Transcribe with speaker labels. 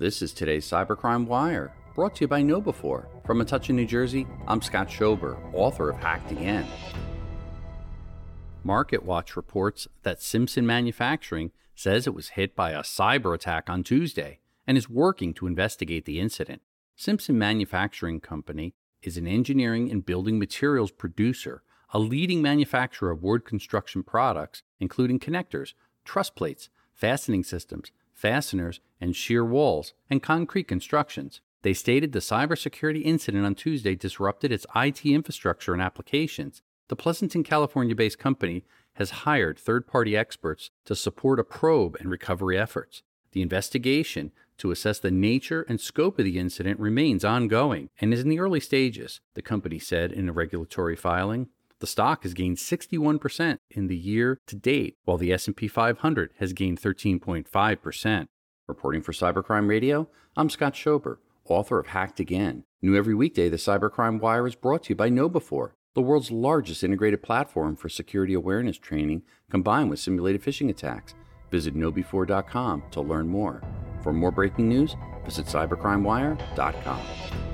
Speaker 1: This is today's Cybercrime Wire, brought to you by KnowBe4. From Metuchen, New Jersey, I'm Scott Schober, author of Hacked Again. MarketWatch reports that Simpson Manufacturing says it was hit by a cyber attack on Tuesday and is working to investigate the incident. Simpson Manufacturing Company is an engineering and building materials producer, a leading manufacturer of wood construction products, including connectors, truss plates, fastening systems, fasteners, and shear walls, and concrete constructions. They stated the cybersecurity incident on Tuesday disrupted its IT infrastructure and applications. The Pleasanton, California based company has hired third party experts to support a probe and recovery efforts. The investigation to assess the nature and scope of the incident remains ongoing and is in the early stages, the company said in a regulatory filing. The stock has gained 61% in the year to date, while the S&P 500 has gained 13.5%. Reporting for Cybercrime Radio, I'm Scott Schober, author of Hacked Again. New every weekday, the Cybercrime Wire is brought to you by KnowBe4, the world's largest integrated platform for security awareness training combined with simulated phishing attacks. Visit knowbe4.com to learn more. For more breaking news, visit cybercrimewire.com.